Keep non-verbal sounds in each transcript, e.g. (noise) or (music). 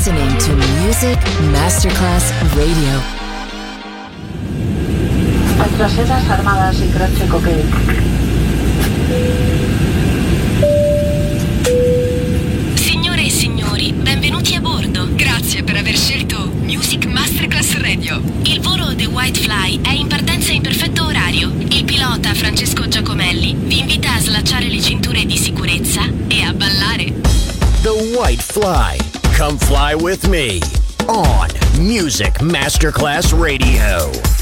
listening to Music Masterclass Radio. Nuestras sedas armadas y crache coquete. Signore e signori, benvenuti a bordo. Grazie per aver scelto Music Masterclass Radio. Il volo The White Fly è in partenza in perfetto orario. Il pilota Francesco Giacomelli vi invita a slacciare le cinture di sicurezza e a ballare. The White Fly. Come fly with me on Music Masterclass Radio.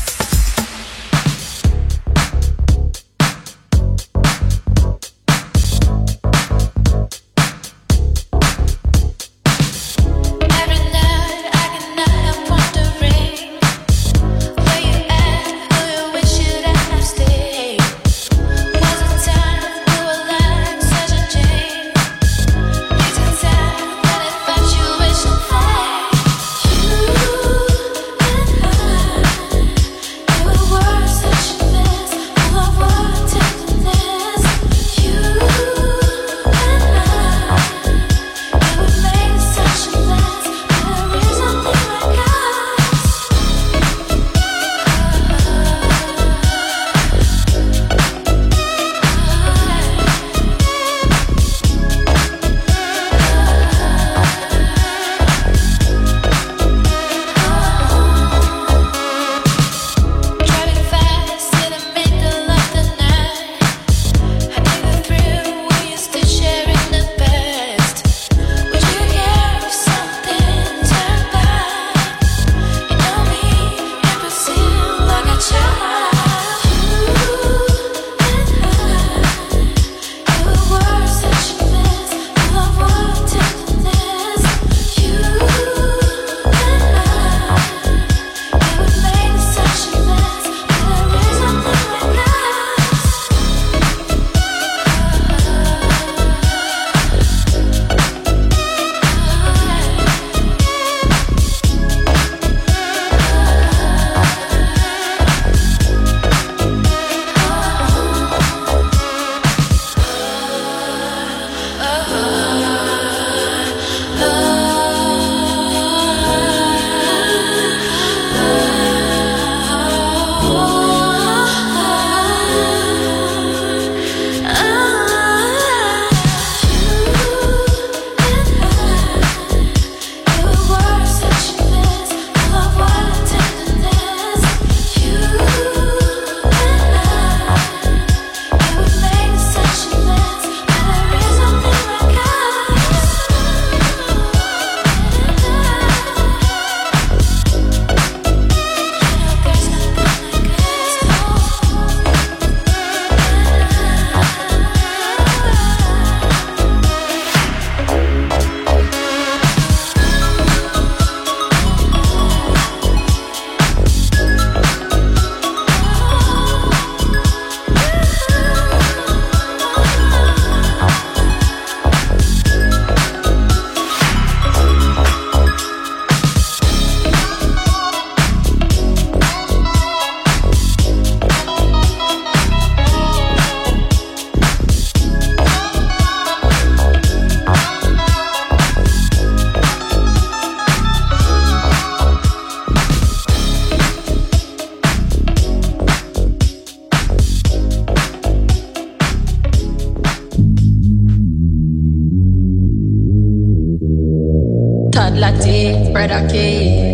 pra dar que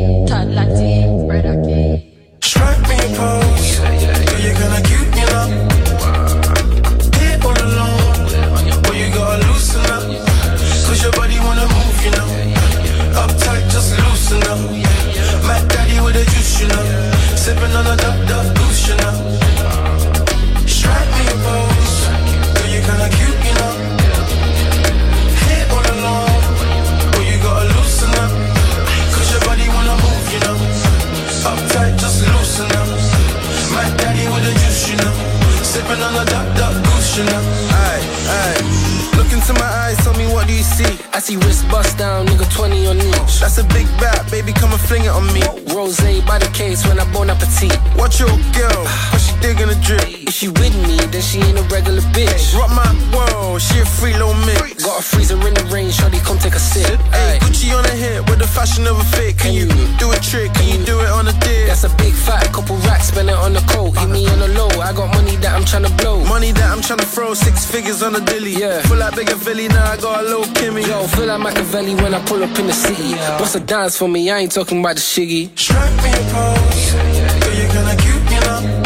Millie, now I got a little Kimmy. Yo, feel like Machiavelli when I pull up in the city. Yeah. What's a dance for me? I ain't talking about the shiggy. Strike me a pose, yeah, yeah, yeah. you gonna keep me up?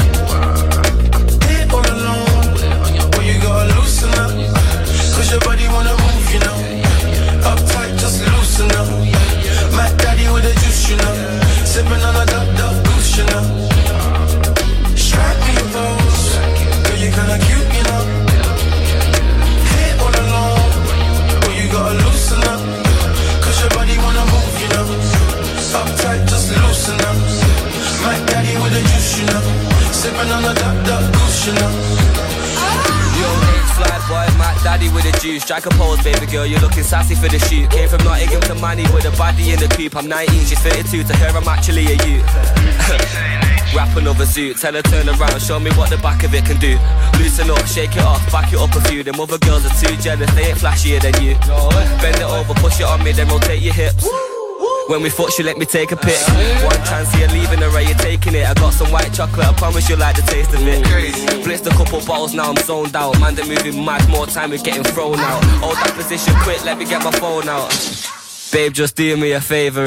I a pose, baby girl, you're looking sassy for the shoot. Came from Nottingham to Manny with a body in the coop. I'm 19, she's 32, to her I'm actually a youth. (laughs) Wrap another zoo, tell her turn around, show me what the back of it can do. Loosen up, shake it off, back it up a few. Them other girls are too jealous, they ain't flashier than you. Bend it over, push it on me, then rotate your hips. When we thought she let me take a pic. One chance you're leaving her, are you taking it? I got some white chocolate, I promise you'll like the taste of it. Blitzed a couple bottles, now I'm zoned out. Man, they're moving mad, more time we're getting thrown out. Hold that position quick, let me get my phone out. Babe, just do me a favor.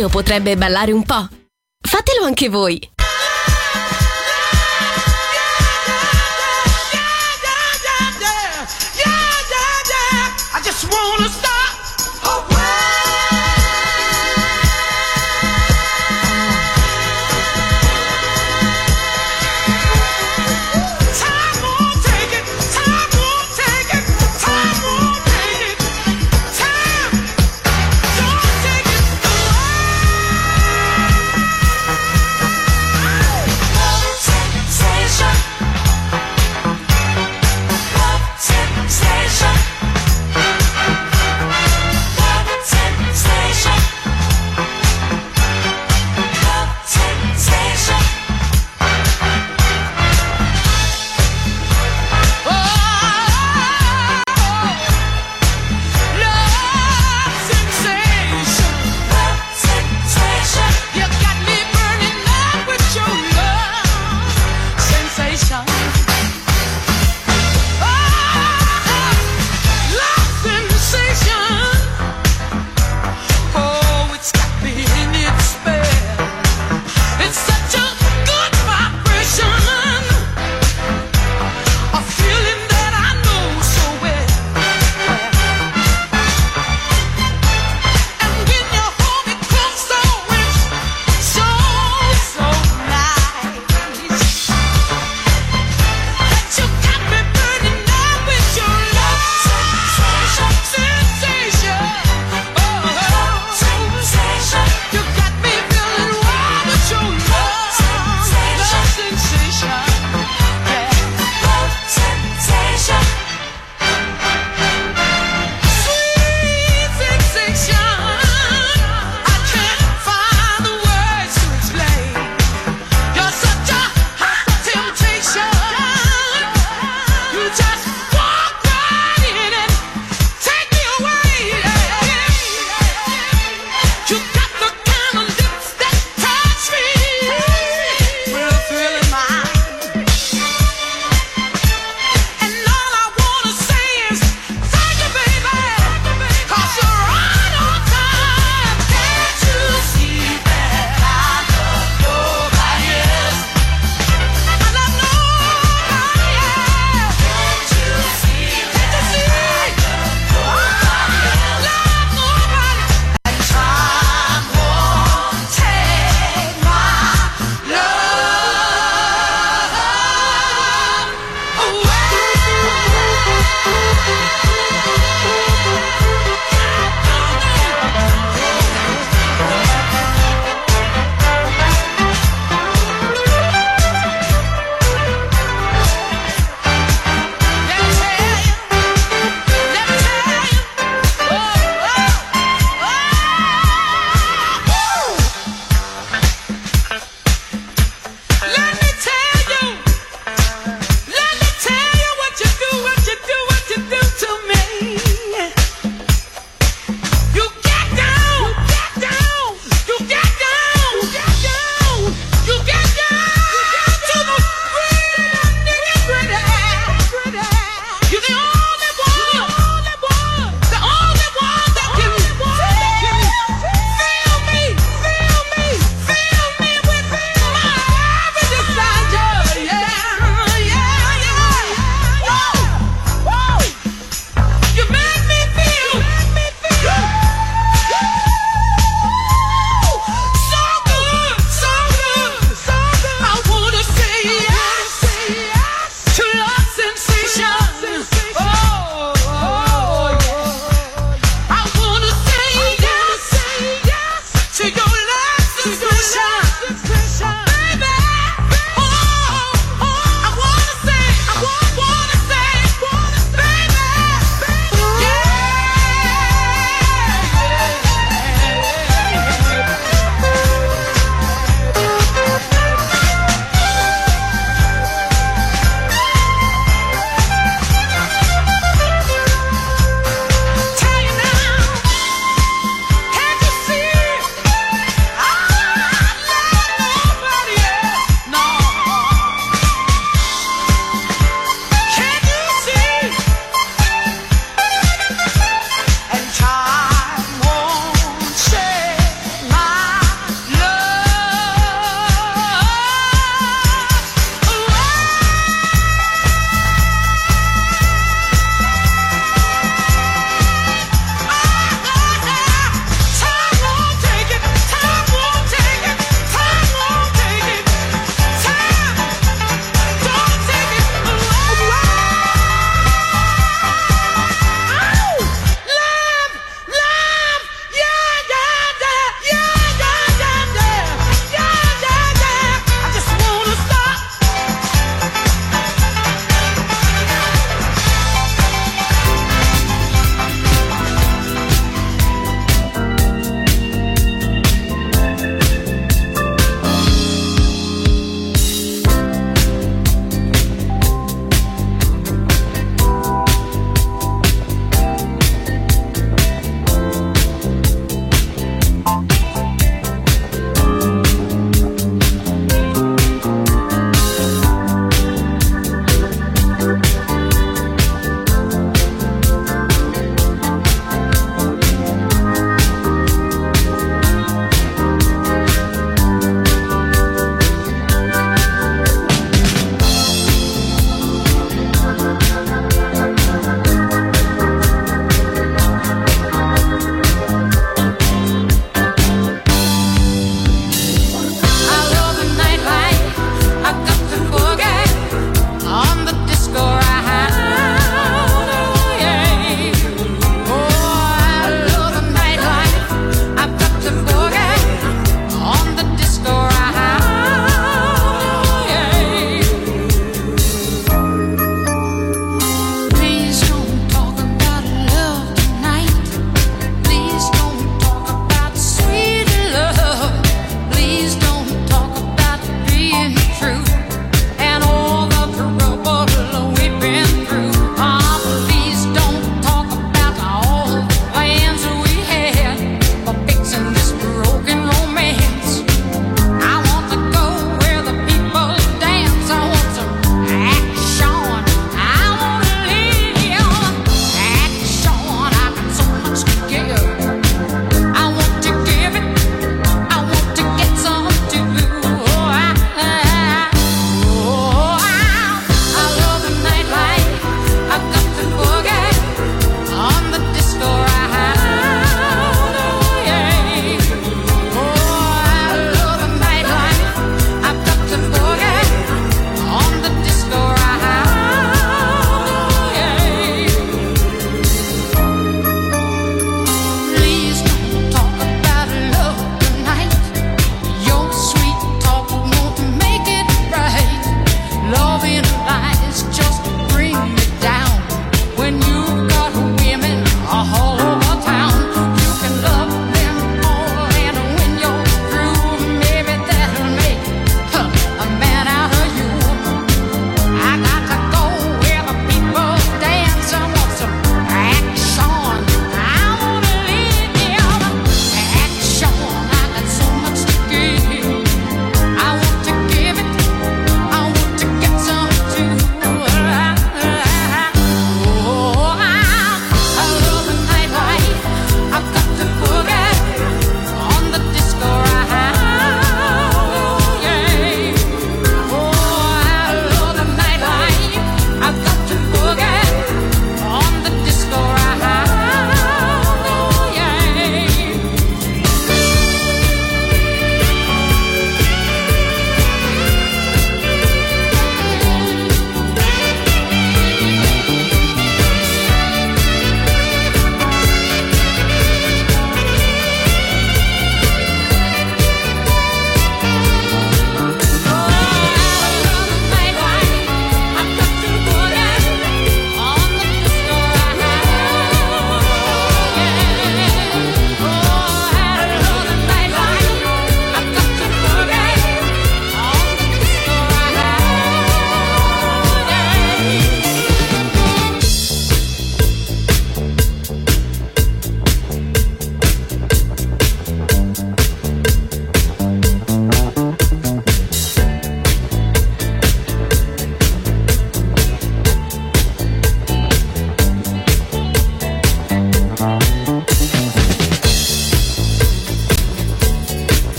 L'aereo potrebbe ballare un po'. Fatelo anche voi.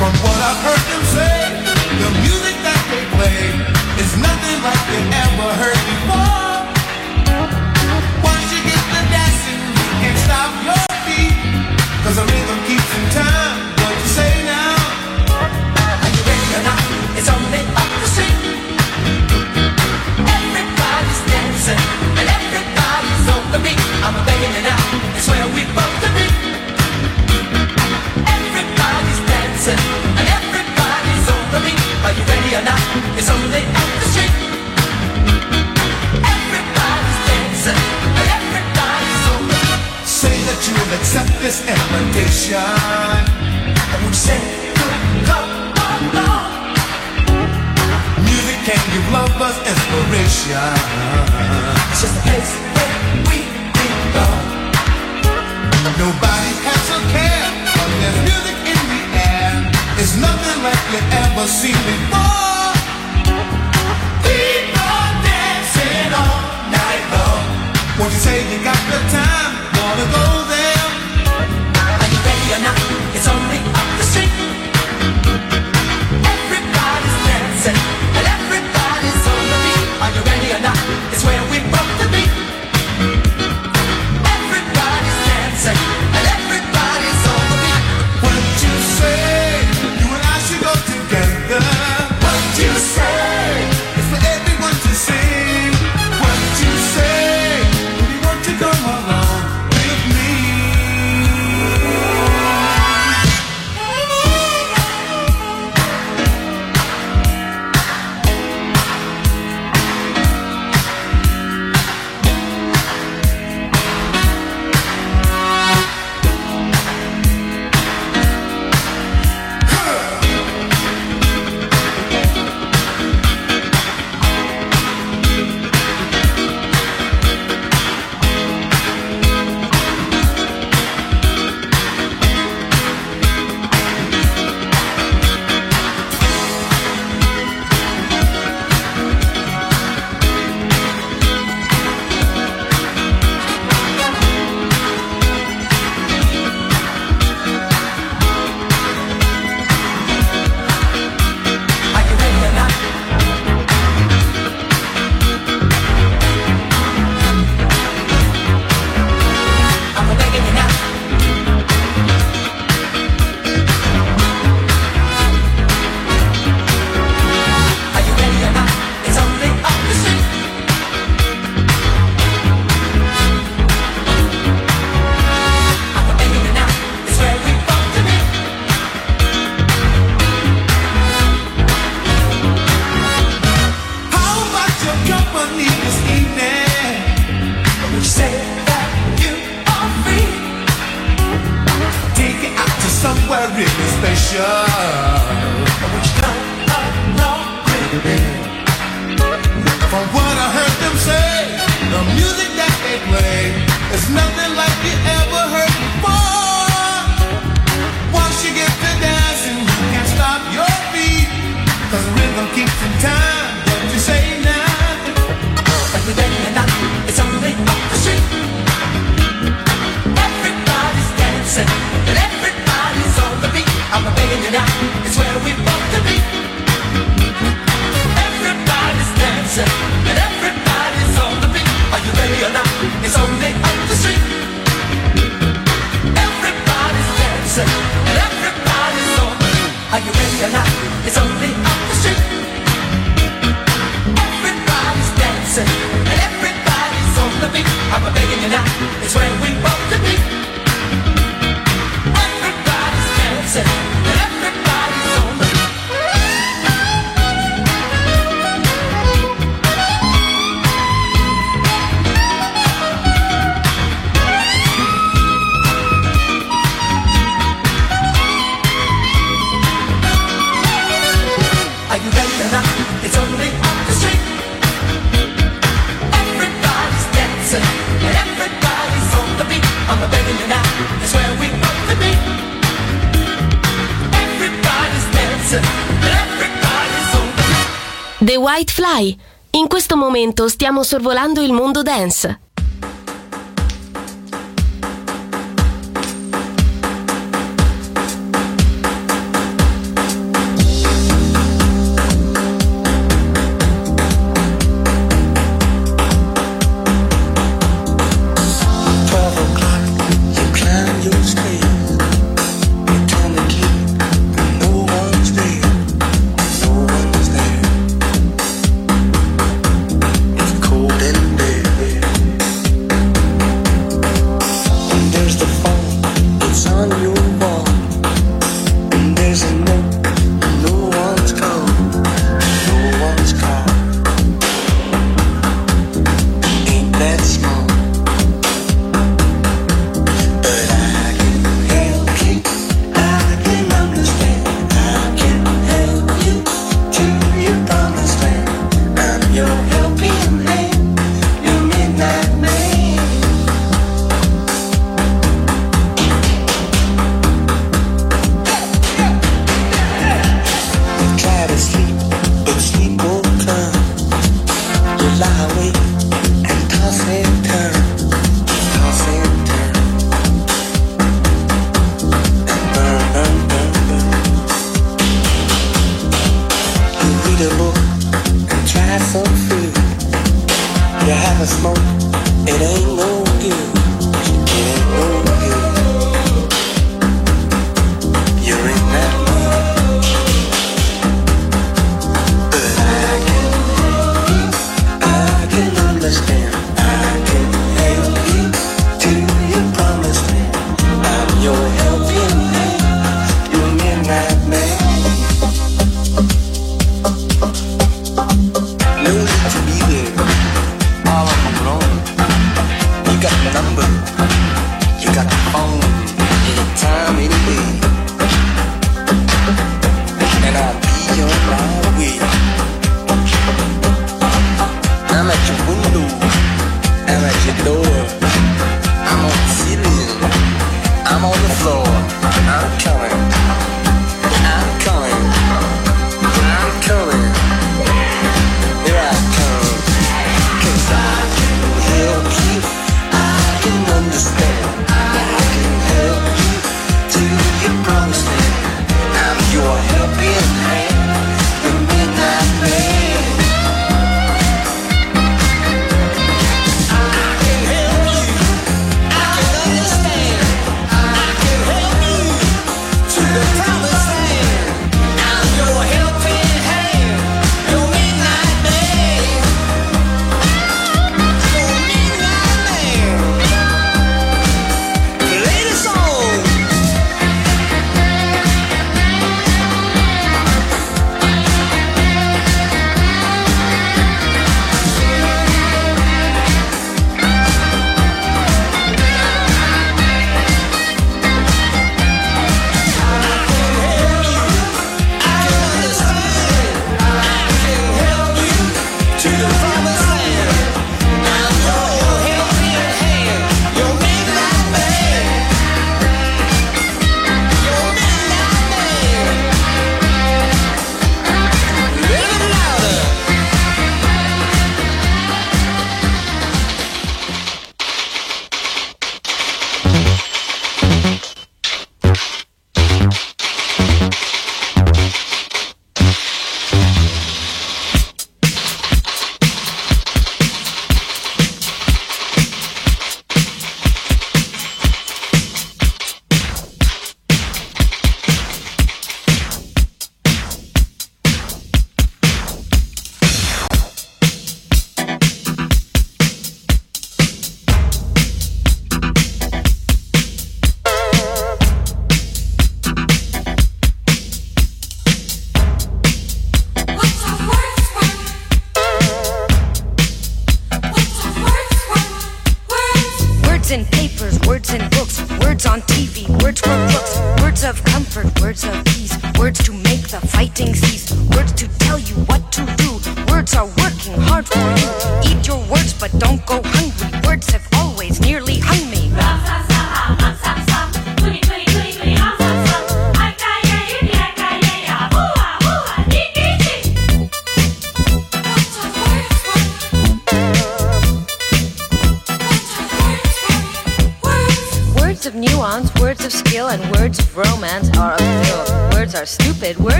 From what I've heard addiction. And we say, come on. Music can give lovers inspiration. It's just a place where we belong. Nobody has a care, but there's music in the air. It's nothing like you ever seen before. People dancing all night long. Won't you say you got the time? Wanna go there? It's only up the street. Everybody's dancing and everybody's. Are you ready or not? It's where we from? momento stiamo sorvolando il mondo dance.